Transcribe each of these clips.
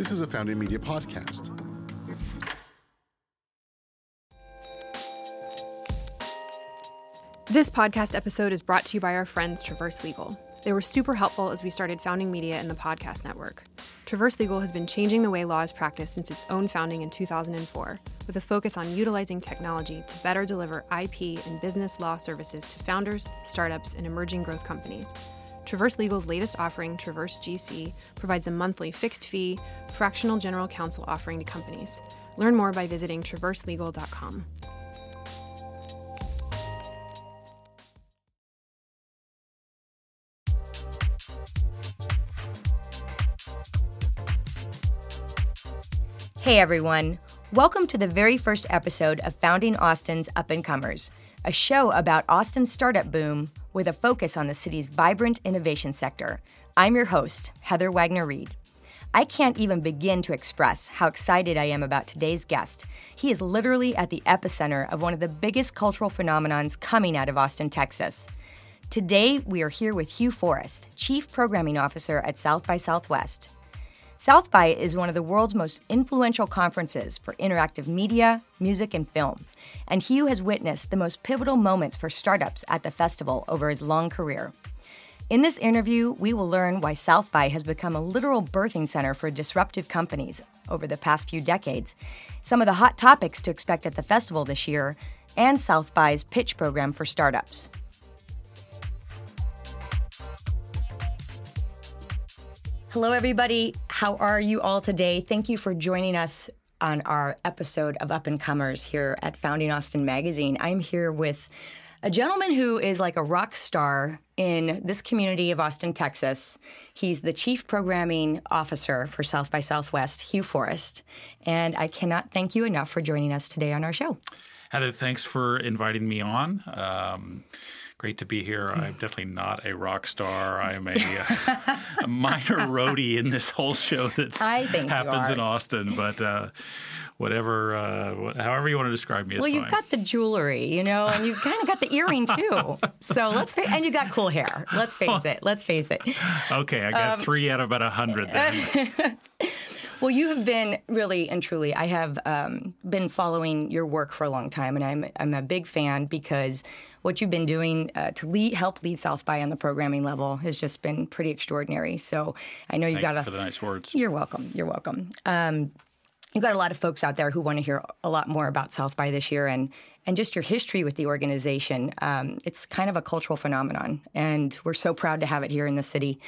This is a Founding Media podcast. This podcast episode is brought to you by our friends Traverse Legal. They were super helpful as we started founding media in the podcast network. Traverse Legal has been changing the way law is practiced since its own founding in 2004, with a focus on utilizing technology to better deliver IP and business law services to founders, startups, and emerging growth companies. Traverse Legal's latest offering, Traverse GC, provides a monthly fixed fee, fractional general counsel offering to companies. Learn more by visiting traverselegal.com. Hey everyone, welcome to the very first episode of Founding Austin's Up and Comers, a show about Austin's startup boom with a focus on the city's vibrant innovation sector. I'm your host, Heather Wagner Reed. I can't even begin to express how excited I am about today's guest. He is literally at the epicenter of one of the biggest cultural phenomenons coming out of Austin, Texas. Today, we are here with Hugh Forrest, Chief Programming Officer at South by Southwest. South by is one of the world's most influential conferences for interactive media, music, and film. And Hugh has witnessed the most pivotal moments for startups at the festival over his long career. In this interview, we will learn why South by has become a literal birthing center for disruptive companies over the past few decades, some of the hot topics to expect at the festival this year, and South by's pitch program for startups. Hello, everybody. How are you all today? Thank you for joining us on our episode of Up and Comers here at Founding Austin Magazine. I'm here with a gentleman who is like a rock star in this community of Austin, Texas. He's the chief programming officer for South by Southwest, Hugh Forrest. And I cannot thank you enough for joining us today on our show. Heather, thanks for inviting me on. Um, great to be here. I'm definitely not a rock star. I'm a, uh, a minor roadie in this whole show that I think you happens in Austin. But uh, whatever, uh, however you want to describe me Well, fine. you've got the jewelry, you know, and you've kind of got the earring too. So let's face, and you got cool hair. Let's face it. Let's face it. okay, I got Um, three out of about a hundred. Then. Well, you have been really and truly. I have um, been following your work for a long time, and I'm I'm a big fan because what you've been doing uh, to lead, help lead South by on the programming level has just been pretty extraordinary. So I know you've Thank got you a. for the nice words. You're welcome. You're welcome. Um, you've got a lot of folks out there who want to hear a lot more about South by this year and and just your history with the organization. Um, it's kind of a cultural phenomenon, and we're so proud to have it here in the city.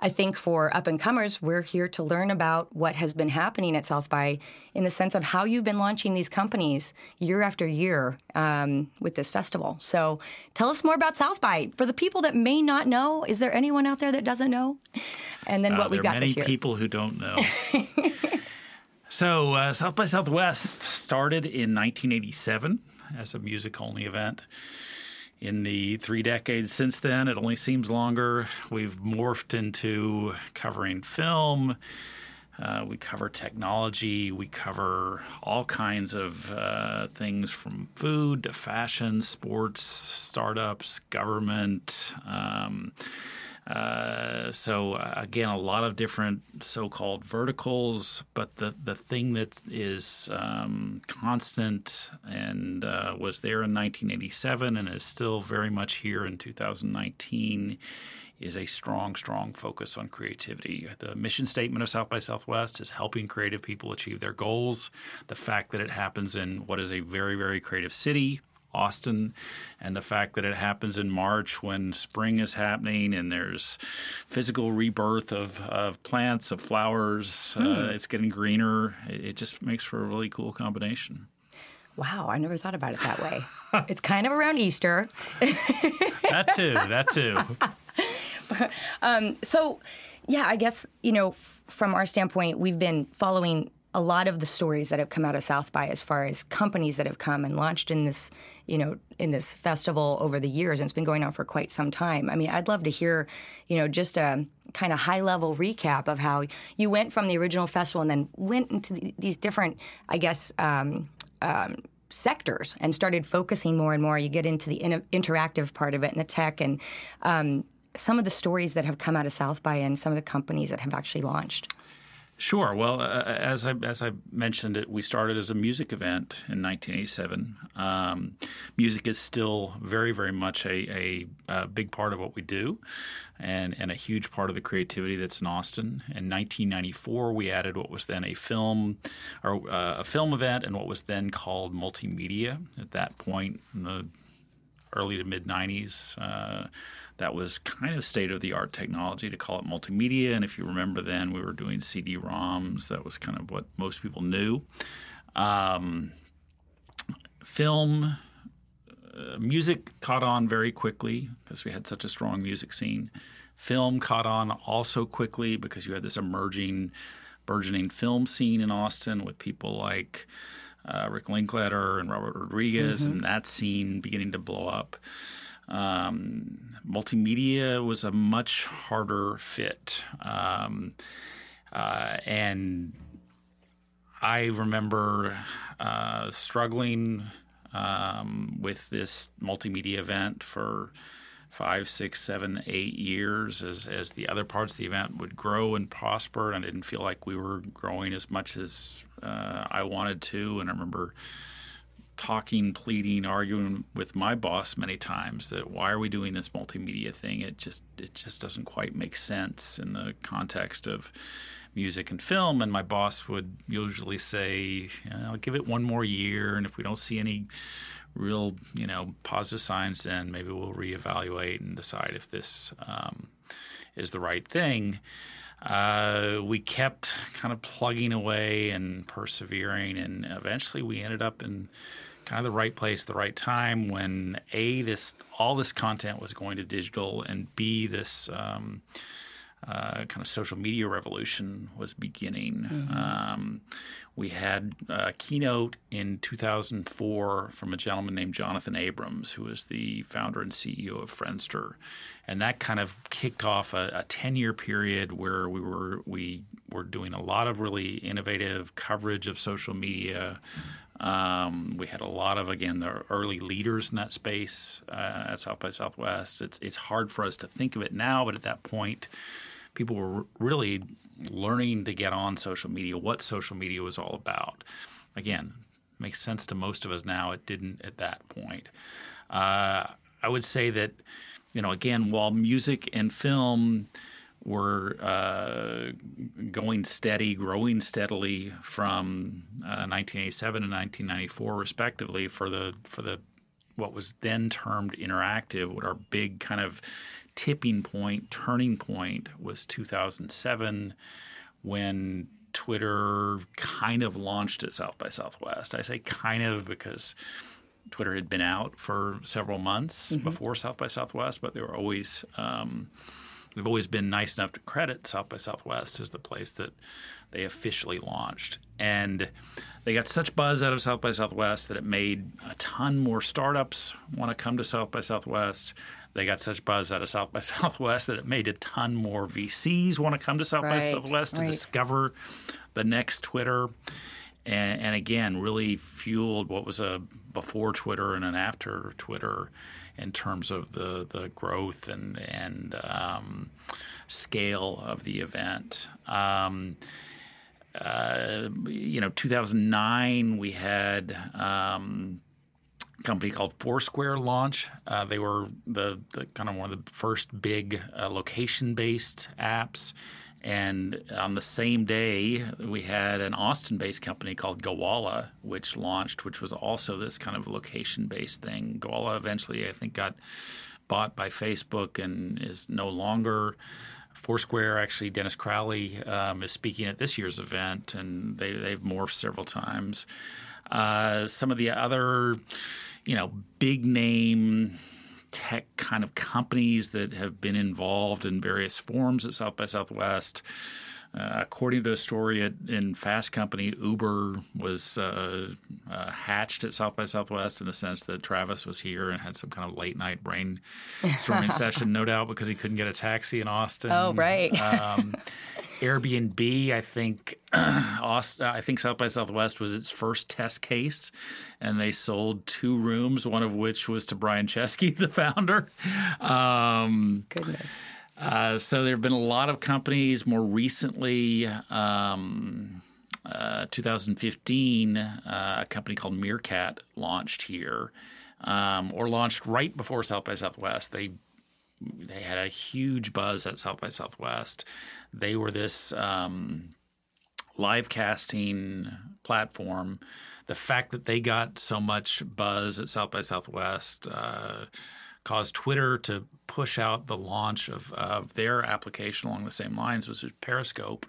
I think for up and comers, we're here to learn about what has been happening at South by in the sense of how you've been launching these companies year after year um, with this festival. So tell us more about South by. For the people that may not know, is there anyone out there that doesn't know? And then Uh, what we've there got are many people who don't know. so, uh, South by Southwest started in 1987 as a music only event. In the three decades since then, it only seems longer. We've morphed into covering film. Uh, we cover technology. We cover all kinds of uh, things from food to fashion, sports, startups, government. Um, uh, so uh, again, a lot of different so-called verticals, but the the thing that is um, constant and uh, was there in 1987 and is still very much here in 2019 is a strong, strong focus on creativity. The mission statement of South by Southwest is helping creative people achieve their goals. The fact that it happens in what is a very, very creative city, Austin, and the fact that it happens in March when spring is happening and there's physical rebirth of, of plants, of flowers, uh, it's getting greener. It, it just makes for a really cool combination. Wow, I never thought about it that way. it's kind of around Easter. That too, that too. So, yeah, I guess, you know, f- from our standpoint, we've been following a lot of the stories that have come out of South by as far as companies that have come and launched in this, you know, in this festival over the years. And it's been going on for quite some time. I mean, I'd love to hear, you know, just a kind of high level recap of how you went from the original festival and then went into the, these different, I guess, um, um, sectors and started focusing more and more. You get into the in- interactive part of it and the tech and um, some of the stories that have come out of South by and some of the companies that have actually launched. Sure. Well, uh, as I as I mentioned, it we started as a music event in 1987. Um, music is still very very much a, a, a, big part of what we do, and and a huge part of the creativity that's in Austin. In 1994, we added what was then a film or uh, a film event and what was then called multimedia. At that point, in the early to mid 90s. Uh, that was kind of state of the art technology to call it multimedia. And if you remember then, we were doing CD ROMs. That was kind of what most people knew. Um, film, uh, music caught on very quickly because we had such a strong music scene. Film caught on also quickly because you had this emerging, burgeoning film scene in Austin with people like uh, Rick Linklater and Robert Rodriguez, mm-hmm. and that scene beginning to blow up. Um, multimedia was a much harder fit. Um, uh, and I remember uh, struggling um, with this multimedia event for five, six, seven, eight years as, as the other parts of the event would grow and prosper. And I didn't feel like we were growing as much as uh, I wanted to. And I remember talking, pleading, arguing with my boss many times that why are we doing this multimedia thing? It just it just doesn't quite make sense in the context of music and film. And my boss would usually say, "I'll give it one more year, and if we don't see any real you know positive signs, then maybe we'll reevaluate and decide if this um, is the right thing." Uh, we kept kind of plugging away and persevering, and eventually we ended up in kind of the right place, the right time when a this all this content was going to digital, and b this um, uh, kind of social media revolution was beginning. Mm-hmm. Um, we had a keynote in 2004 from a gentleman named Jonathan Abrams, who is the founder and CEO of Friendster, and that kind of kicked off a 10 year period where we were we were doing a lot of really innovative coverage of social media. Um, we had a lot of again the early leaders in that space uh, at South by Southwest. It's it's hard for us to think of it now, but at that point, people were really learning to get on social media, what social media was all about. Again, makes sense to most of us now. It didn't at that point. Uh, I would say that you know again, while music and film were uh, going steady, growing steadily from uh, 1987 and 1994, respectively, for the for the what was then termed interactive. What our big kind of tipping point, turning point was 2007, when Twitter kind of launched at South by Southwest. I say kind of because Twitter had been out for several months mm-hmm. before South by Southwest, but they were always um, they've always been nice enough to credit South by Southwest as the place that they officially launched. And they got such buzz out of South by Southwest that it made a ton more startups want to come to South by Southwest. They got such buzz out of South by Southwest that it made a ton more VCs want to come to South right, by Southwest to right. discover the next Twitter. And, and, again, really fueled what was a before Twitter and an after Twitter in terms of the the growth and and um, scale of the event. Um, uh, you know, 2009 we had um, a company called Foursquare launch. Uh, they were the, the, kind of one of the first big uh, location based apps and on the same day, we had an Austin based company called Gowalla, which launched, which was also this kind of location based thing. Gowalla eventually, I think, got bought by Facebook and is no longer. Foursquare, actually, Dennis Crowley um, is speaking at this year's event, and they, they've morphed several times. Uh, some of the other, you know, big name tech kind of companies that have been involved in various forms at South by Southwest. Uh, according to a story at, in Fast Company, Uber was uh, uh, hatched at South by Southwest in the sense that Travis was here and had some kind of late night brainstorming session, no doubt because he couldn't get a taxi in Austin. Oh, right. um, Airbnb, I think, Austin, I think South by Southwest was its first test case, and they sold two rooms, one of which was to Brian Chesky, the founder. Um, Goodness. Uh, so there have been a lot of companies. More recently, um, uh, 2015, uh, a company called Meerkat launched here, um, or launched right before South by Southwest. They they had a huge buzz at South by Southwest. They were this um, live casting platform. The fact that they got so much buzz at South by Southwest uh, caused Twitter to push out the launch of, of their application along the same lines, which is Periscope.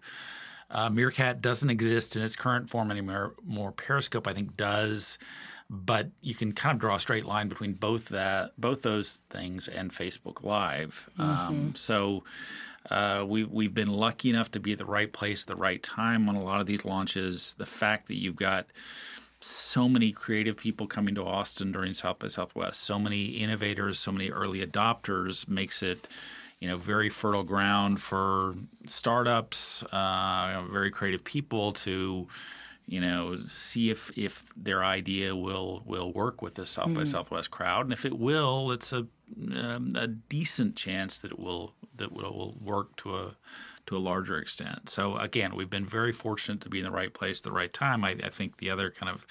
Uh, Meerkat doesn't exist in its current form anymore. More Periscope, I think, does, but you can kind of draw a straight line between both that, both those things, and Facebook Live. Um, mm-hmm. Um, so uh, we we've been lucky enough to be at the right place, the right time on a lot of these launches. The fact that you've got so many creative people coming to Austin during South by Southwest, so many innovators, so many early adopters makes it you know very fertile ground for startups, uh, very creative people to you know see if if their idea will will work with the South mm-hmm. by Southwest crowd, and if it will, it's a um, a decent chance that it will that will work to a to a larger extent. So again, we've been very fortunate to be in the right place at the right time. I, I think the other kind of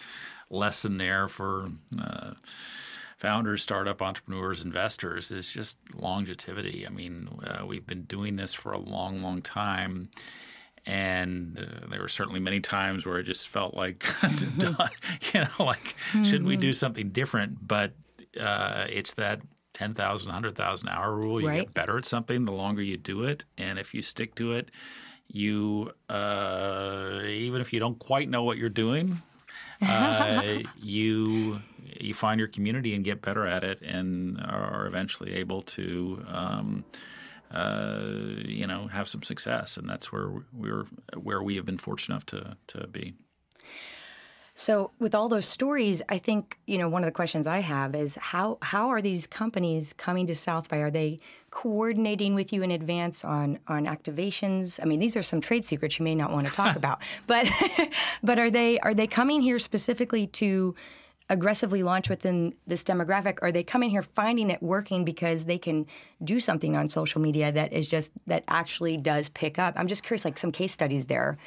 lesson there for uh, founders, startup entrepreneurs, investors is just longevity. I mean, uh, we've been doing this for a long, long time. And uh, there were certainly many times where it just felt like, you know, like, mm-hmm. shouldn't we do something different? But uh, it's that 10,000, 100,000 hour rule. You right. get better at something the longer you do it. And if you stick to it, you, uh, even if you don't quite know what you're doing, uh, you you find your community and get better at it, and are eventually able to. Um, uh, you know, have some success, and that's where we're where we have been fortunate enough to to be. So, with all those stories, I think you know one of the questions I have is how how are these companies coming to South by? Are they coordinating with you in advance on on activations? I mean, these are some trade secrets you may not want to talk about, but but are they are they coming here specifically to aggressively launch within this demographic? Are they coming here finding it working because they can do something on social media that is just that actually does pick up? I'm just curious, like some case studies there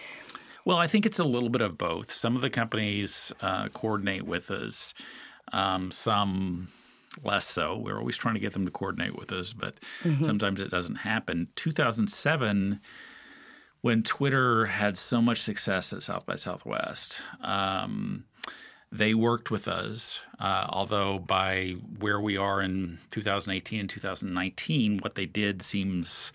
well, I think it's a little bit of both. Some of the companies uh, coordinate with us, um, some less so. We're always trying to get them to coordinate with us, but mm-hmm. sometimes it doesn't happen. 2007, when Twitter had so much success at South by Southwest, um, they worked with us. Uh, although by where we are in 2018 and 2019, what they did seems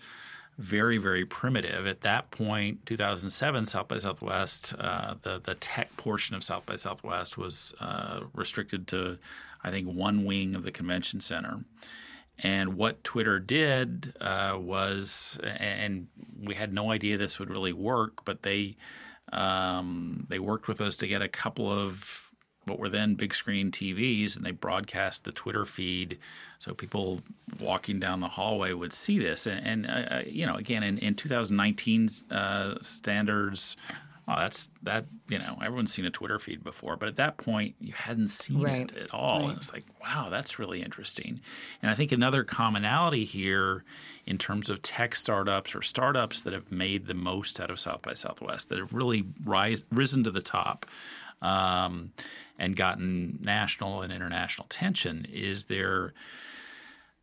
very, very primitive. At that point, 2007, South by Southwest, uh, the the tech portion of South by Southwest was uh, restricted to, I think, one wing of the convention center. And what Twitter did uh, was, and we had no idea this would really work, but they um, they worked with us to get a couple of what were then big screen TVs, and they broadcast the Twitter feed so people walking down the hallway would see this. And, and uh, uh you know, again, in, in 2019 uh, standards, oh, that's that you know everyone's seen a Twitter feed before, but at that point you hadn't seen right. it at all. Right. And it's like, wow, that's really interesting. And I think another commonality here in terms of tech startups or startups that have made the most out of South by Southwest that have really rise, risen to the top um, and gotten national and international attention is there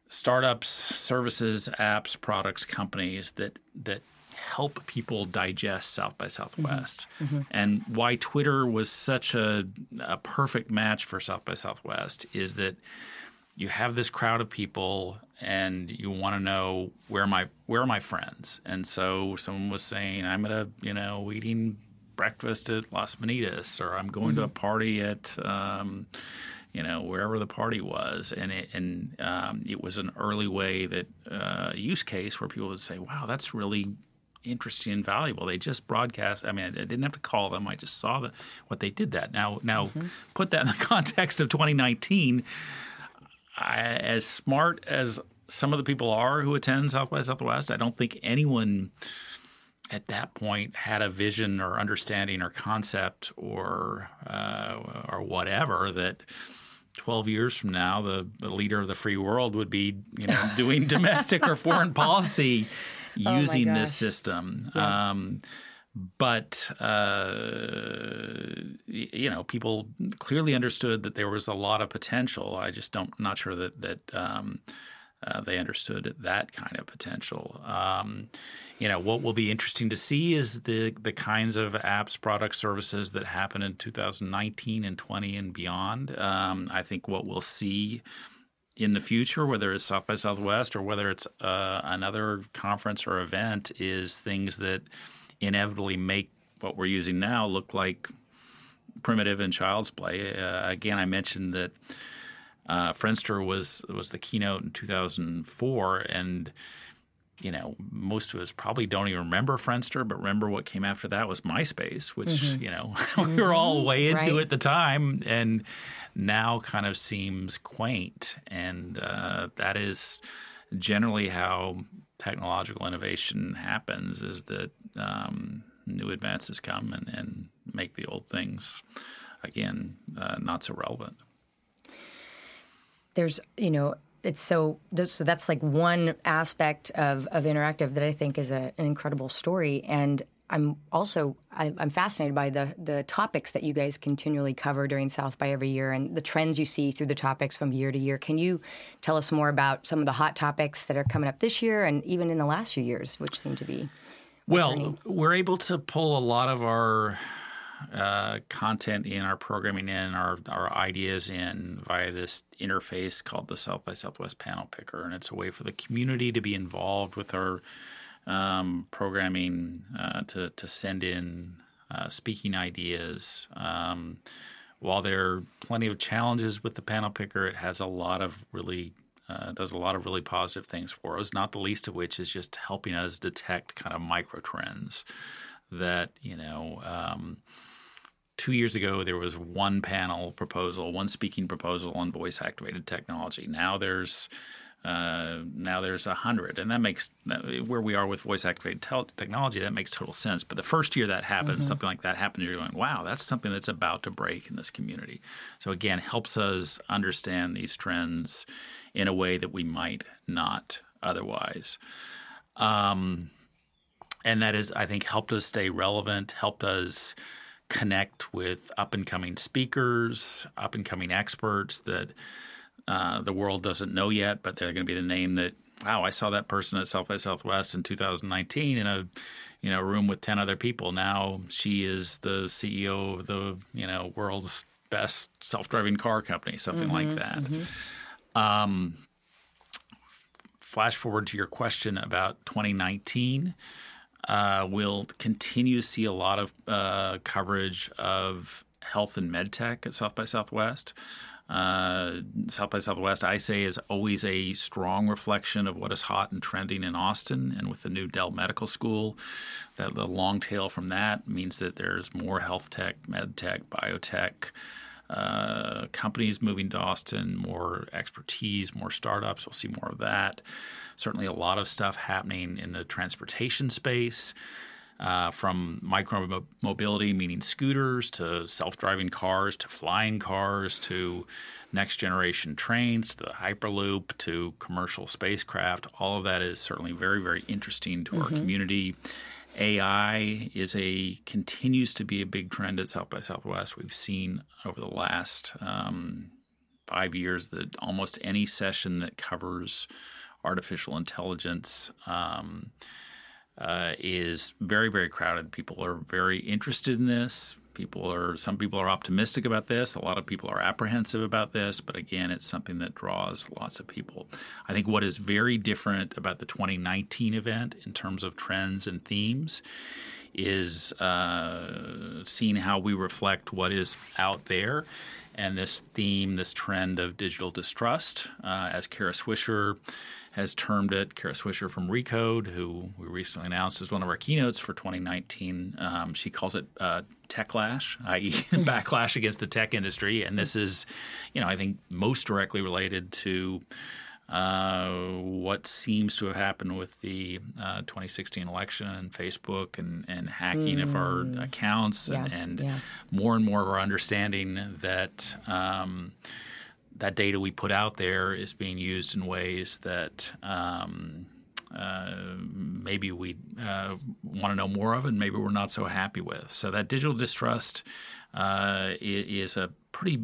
startups, services, apps, products, companies that that help people digest South by Southwest. Mm-hmm. Mm-hmm. And why Twitter was such a, a perfect match for South by Southwest is that you have this crowd of people and you want to know where my where are my friends and so someone was saying i'm at a you know eating breakfast at Las Manitas, or I'm going mm-hmm. to a mm-hmm. party at, um, you know, wherever the party was, and it, and um, it was an early way that uh, use case where people would say, "Wow, that's really." interesting and valuable. They just broadcast. I mean, I didn't have to call them. I just saw the, what they did. That now, now, mm-hmm. put that in the context of 2019. I, as smart as some of the people are who attend Southwest Southwest, I don't think anyone at that point had a vision or understanding or concept or uh, or whatever that 12 years from now, the, the leader of the free world would be, you know, doing domestic or foreign policy Oh using this system. Um, but uh, you know, people clearly understood that there was a lot of potential. I just don't not sure that that um, uh, they understood that kind of potential. Um, you know, what will be interesting to see is the the kinds of apps, products, services that happen in 2019 and 20 and beyond. Um, I think what we'll see in the future, whether it's South by Southwest or whether it's uh, another conference or event, is things that inevitably make what we're using now look like primitive and child's play. Uh, again, I mentioned that uh, Friendster was was the keynote in 2004, and you know most of us probably don't even remember Friendster, but remember what came after that was MySpace, which mm-hmm. you know we were all way into right. at the time, and now kind of seems quaint, and uh, that is generally how technological innovation happens: is that um, new advances come and, and make the old things again uh, not so relevant there's you know it's so so that's like one aspect of of interactive that I think is a, an incredible story and I'm also I'm fascinated by the the topics that you guys continually cover during South by every year and the trends you see through the topics from year to year. Can you tell us more about some of the hot topics that are coming up this year and even in the last few years, which seem to be well, we're able to pull a lot of our uh, content in, our programming in, our, our ideas in via this interface called the South by Southwest Panel Picker. And it's a way for the community to be involved with our um, programming, uh, to, to send in uh, speaking ideas. Um, while there are plenty of challenges with the panel picker, it has a lot of really uh, does a lot of really positive things for us. Not the least of which is just helping us detect kind of micro trends that you know. Um, two years ago there was one panel proposal, one speaking proposal on voice activated technology. Now there's uh, now there's a hundred, and that makes where we are with voice activated te- technology. That makes total sense. But the first year that happens, mm-hmm. something like that happens, you're going, "Wow, that's something that's about to break in this community." So again, helps us understand these trends in a way that we might not otherwise. Um, and that is, I think, helped us stay relevant, helped us connect with up and coming speakers, up and coming experts that uh, the world doesn't know yet, but they're going to be the name that wow, I saw that person at South by Southwest in 2019 in a you know room with 10 other people. Now she is the CEO of the you know world's best self-driving car company, something mm-hmm, like that. Mm-hmm. Um, flash forward to your question about 2019. Uh, we'll continue to see a lot of uh, coverage of health and med tech at South by Southwest. Uh, South by Southwest, I say, is always a strong reflection of what is hot and trending in Austin. And with the new Dell Medical School, that the long tail from that means that there's more health tech, med tech, biotech. Uh, companies moving to Austin, more expertise, more startups. We'll see more of that. Certainly, a lot of stuff happening in the transportation space. Uh, from micro mobility, meaning scooters, to self driving cars, to flying cars, to next generation trains, to the Hyperloop, to commercial spacecraft. All of that is certainly very, very interesting to mm-hmm. our community. AI is a continues to be a big trend at South by Southwest. We've seen over the last um, five years that almost any session that covers artificial intelligence um, uh, is very, very crowded. People are very interested in this. People are some people are optimistic about this. A lot of people are apprehensive about this. But again, it's something that draws lots of people. I think what is very different about the 2019 event in terms of trends and themes is uh, seeing how we reflect what is out there and this theme, this trend of digital distrust, uh, as Kara Swisher has termed it. Kara Swisher from Recode, who we recently announced as one of our keynotes for 2019, um, she calls it uh, techlash, i.e., backlash against the tech industry. And this is, you know, I think most directly related to uh, what seems to have happened with the uh, 2016 election and Facebook and, and hacking mm. of our mm. accounts, yeah. and, and yeah. more and more of our understanding that. Um, that data we put out there is being used in ways that um, uh, maybe we uh, want to know more of and maybe we're not so happy with. So that digital distrust uh, is a pretty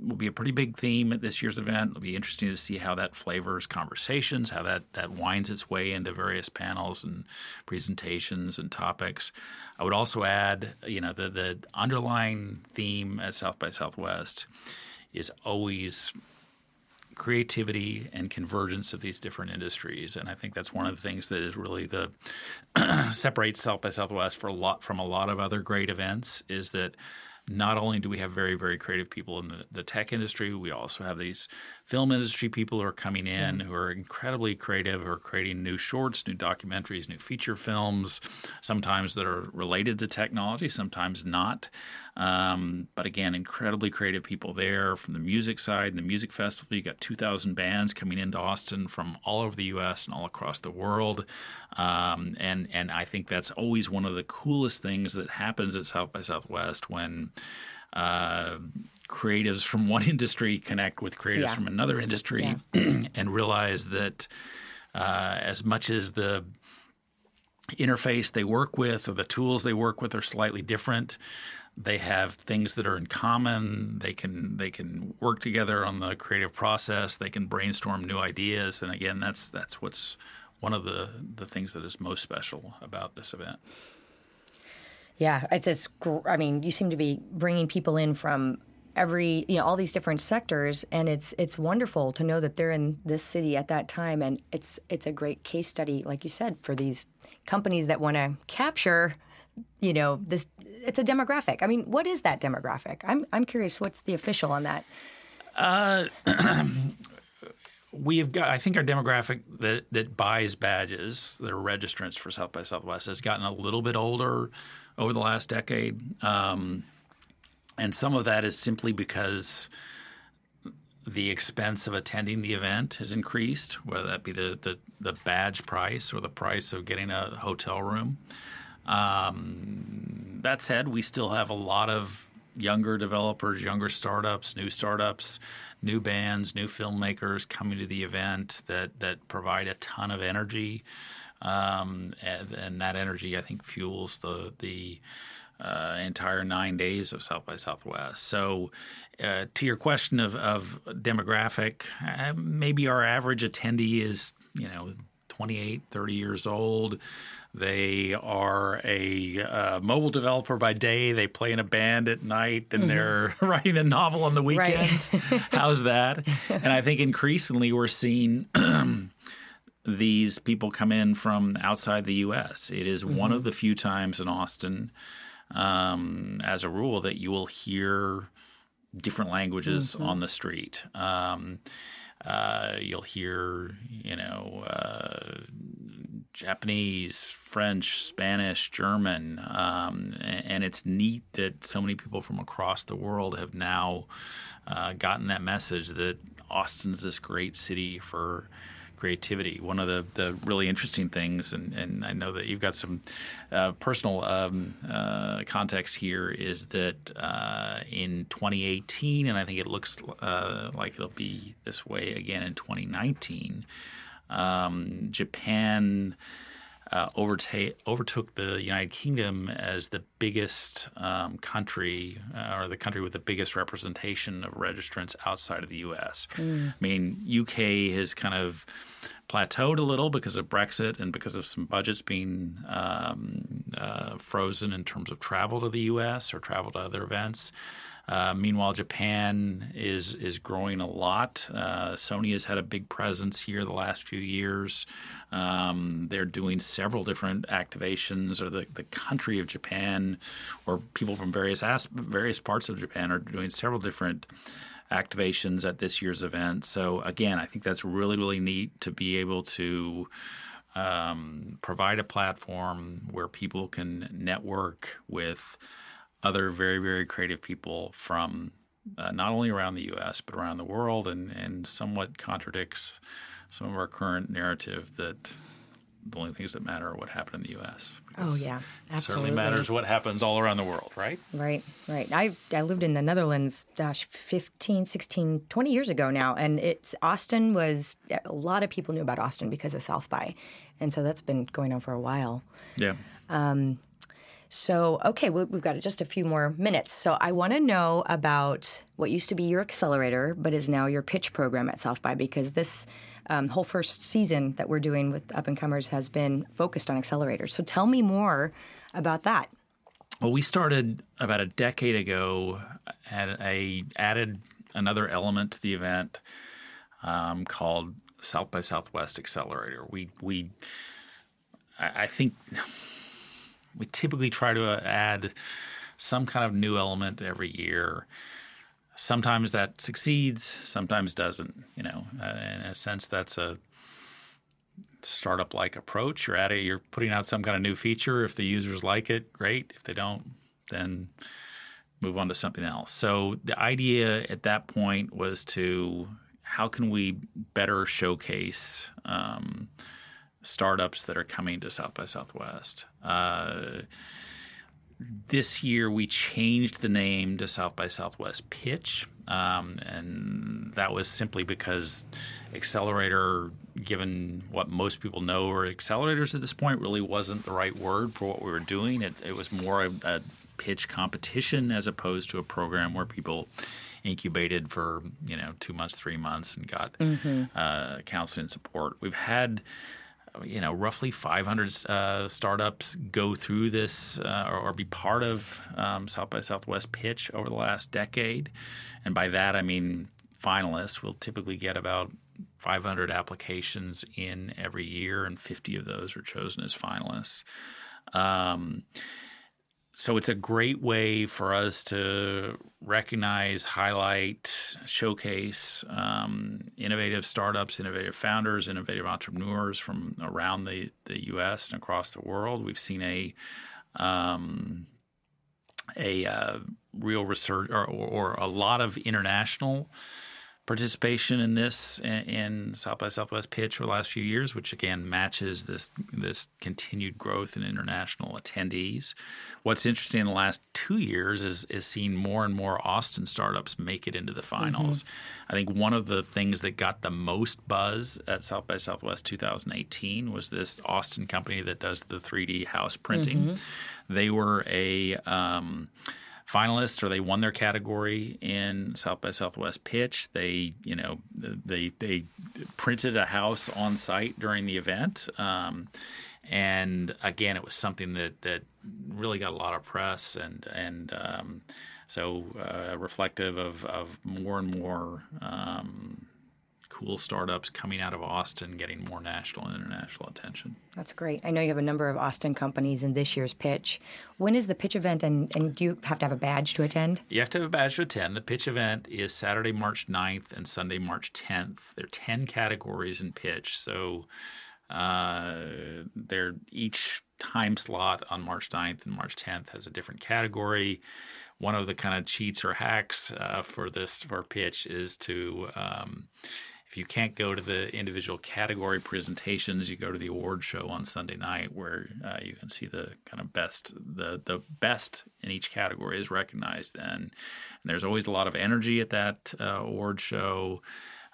will be a pretty big theme at this year's event. It'll be interesting to see how that flavors conversations, how that that winds its way into various panels and presentations and topics. I would also add, you know, the the underlying theme at South by Southwest is always creativity and convergence of these different industries. And I think that's one of the things that is really the separates South by Southwest for a lot from a lot of other great events is that not only do we have very, very creative people in the, the tech industry, we also have these film industry people who are coming in who are incredibly creative, who are creating new shorts, new documentaries, new feature films, sometimes that are related to technology, sometimes not. Um, but again, incredibly creative people there from the music side. the music festival, you got 2,000 bands coming into Austin from all over the U.S. and all across the world. Um, and and I think that's always one of the coolest things that happens at South by Southwest when uh, creatives from one industry connect with creatives yeah. from another industry yeah. and realize that uh, as much as the interface they work with or the tools they work with are slightly different they have things that are in common they can they can work together on the creative process they can brainstorm new ideas and again that's that's what's one of the the things that is most special about this event yeah, it's it's. I mean, you seem to be bringing people in from every you know all these different sectors and it's it's wonderful to know that they're in this city at that time and it's it's a great case study like you said for these companies that want to capture you know this it's a demographic. I mean what is that demographic? I'm i'm curious what's the official on that? Uh, we've got i think our demographic that that buys badges that are registrants for south by southwest has gotten a little bit older over the last decade. Um, and some of that is simply because the expense of attending the event has increased, whether that be the, the, the badge price or the price of getting a hotel room. Um, that said, we still have a lot of younger developers, younger startups, new startups, new bands, new filmmakers coming to the event that that provide a ton of energy um, and, and, that energy I think fuels the the uh, entire nine days of South by Southwest. So, uh, to your question of, of demographic, uh, maybe our average attendee is you know 28, 30 years old. They are a uh, mobile developer by day. They play in a band at night, and mm-hmm. they're writing a novel on the weekends. Right. How's that? And I think increasingly we're seeing these people come in from outside the U.S. It is mm-hmm. one of the few times in Austin, um, as a rule, that you will hear different languages mm-hmm. on the street. Um, uh, you'll hear, you know, uh, Japanese, French, Spanish, German, um, and, and, it's neat that so many people from across the world have now uh, gotten that message that Austin's this great city for creativity. One of the, the really interesting things, and, and I know that you've got some uh, personal um, uh, context here, is that uh, in 2018, and I think it looks uh, like it'll be this way again in 2019, um, Japan uh, overtake, overtook the United Kingdom as the biggest um, country uh, or the country with the biggest representation of registrants outside of the U.S. Mm. I mean, UK has kind of plateaued a little because of Brexit and because of some budgets being um, uh, frozen in terms of travel to the U.S. or travel to other events. Uh, meanwhile, Japan is is growing a lot. Uh, Sony has had a big presence here the last few years. Um, they're doing several different activations, or the, the country of Japan, or people from various as- various parts of Japan are doing several different activations at this year's event. So again, I think that's really really neat to be able to. Um, provide a platform where people can network with other very, very creative people from uh, not only around the U.S. but around the world, and and somewhat contradicts some of our current narrative that the only things that matter are what happened in the U.S. Oh yeah, It absolutely. certainly matters what happens all around the world, right? Right, right. I, I lived in the Netherlands, gosh, 15, 16, 20 years ago now. And it's Austin was, a lot of people knew about Austin because of South by. And so that's been going on for a while. Yeah. So, okay, we- we've got just a few more minutes. So, I want to know about what used to be your accelerator, but is now your pitch program at South by, because this um, whole first season that we're doing with up and comers has been focused on accelerators. So, tell me more about that. Well, we started about a decade ago. At a added another element to the event um, called South by Southwest Accelerator. We we I, I think we typically try to uh, add some kind of new element every year. Sometimes that succeeds, sometimes doesn't. You know, uh, in a sense, that's a startup like approach. You're at it, you're putting out some kind of new feature. If the users like it, great. If they don't, then move on to something else. So the idea at that point was to how can we better showcase um, startups that are coming to South by Southwest. Uh, this year we changed the name to South by Southwest Pitch, um, and that was simply because accelerator, given what most people know are accelerators at this point, really wasn't the right word for what we were doing. It, it was more a, a pitch competition as opposed to a program where people incubated for you know two months, three months, and got uh, counseling and support. We've had you know, roughly 500 uh, startups go through this uh, or, or be part of um, South by Southwest pitch over the last decade. And by that, I mean finalists will typically get about 500 applications in every year, and 50 of those are chosen as finalists. Um, so it's a great way for us to recognize, highlight, showcase um, innovative startups, innovative founders, innovative entrepreneurs from around the, the U.S. and across the world. We've seen a um, a uh, real research or, or, or a lot of international participation in this in, South by Southwest pitch for the last few years, which again matches this this continued growth in international attendees. What's interesting in the last two years is is seeing more and more Austin startups make it into the finals. I think one of the things that got the most buzz at South by Southwest 2018 was this Austin company that does the 3D house printing. They were a um, finalists or they won their category in South by Southwest pitch. They, you know, they they printed a house on site during the event. Um, and again, it was something that, that really got a lot of press and and um, so uh, reflective of, of more and more um, cool startups coming out of Austin, getting more national and international attention. That's great. I know you have a number of Austin companies in this year's pitch. When is the pitch event, and, and do you have to have a badge to attend? You have to have a badge to attend. The pitch event is Saturday, March 9th and Sunday, March 10th. There are 10 categories in pitch. So uh, they're each time slot on March 9th and March 10th has a different category. One of the kind of cheats or hacks uh, for this for pitch is to um, if you can't go to the individual category presentations, you go to the award show on Sunday night, where uh, you can see the kind of best the the best in each category is recognized. Then, and there's always a lot of energy at that uh, award show,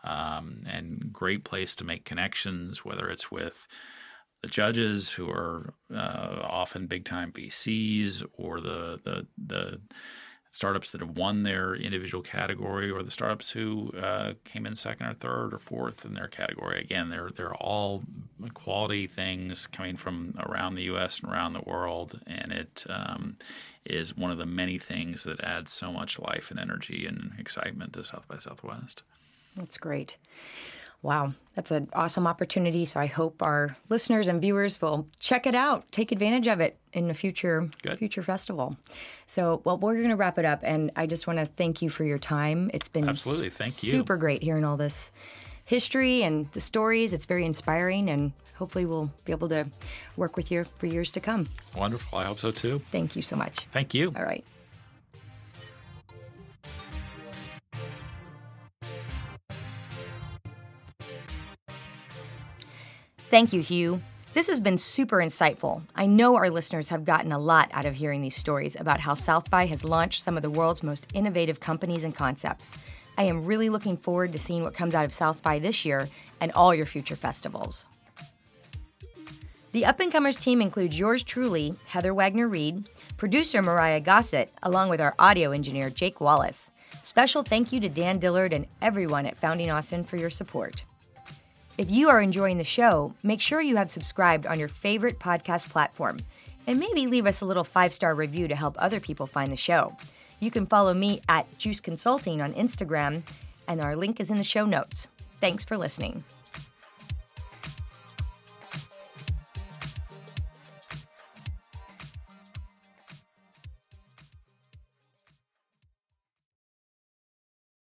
um, and great place to make connections, whether it's with the judges who are uh, often big time VCs or the the the startups that have won their individual category or the startups who uh, came in second or third or fourth in their category. Again, they're they're all quality things coming from around the U.S. and around the world, and it um, is one of the many things that adds so much life and energy and excitement to South by Southwest. That's great. Wow, that's an awesome opportunity. So I hope our listeners and viewers will check it out, take advantage of it in a future Good. future festival. So, well, we're going to wrap it up, and I just want to thank you for your time. It's been Absolutely. Thank you. super great hearing all this history and the stories. It's very inspiring, and hopefully, we'll be able to work with you for years to come. Wonderful. I hope so too. Thank you so much. Thank you. All right. Thank you, Hugh. This has been super insightful. I know our listeners have gotten a lot out of hearing these stories about how South by has launched some of the world's most innovative companies and concepts. I am really looking forward to seeing what comes out of South by this year and all your future festivals. The Up and Comers team includes yours truly, Heather Wagner Reed, producer Myrriah Gossett, along with our audio engineer Jake Wallace. Special thank you to Dan Dillard and everyone at Founding Austin for your support. If you are enjoying the show, make sure you have subscribed on your favorite podcast platform and maybe leave us a little five star review to help other people find the show. You can follow me at Juice Consulting on Instagram, and our link is in the show notes. Thanks for listening.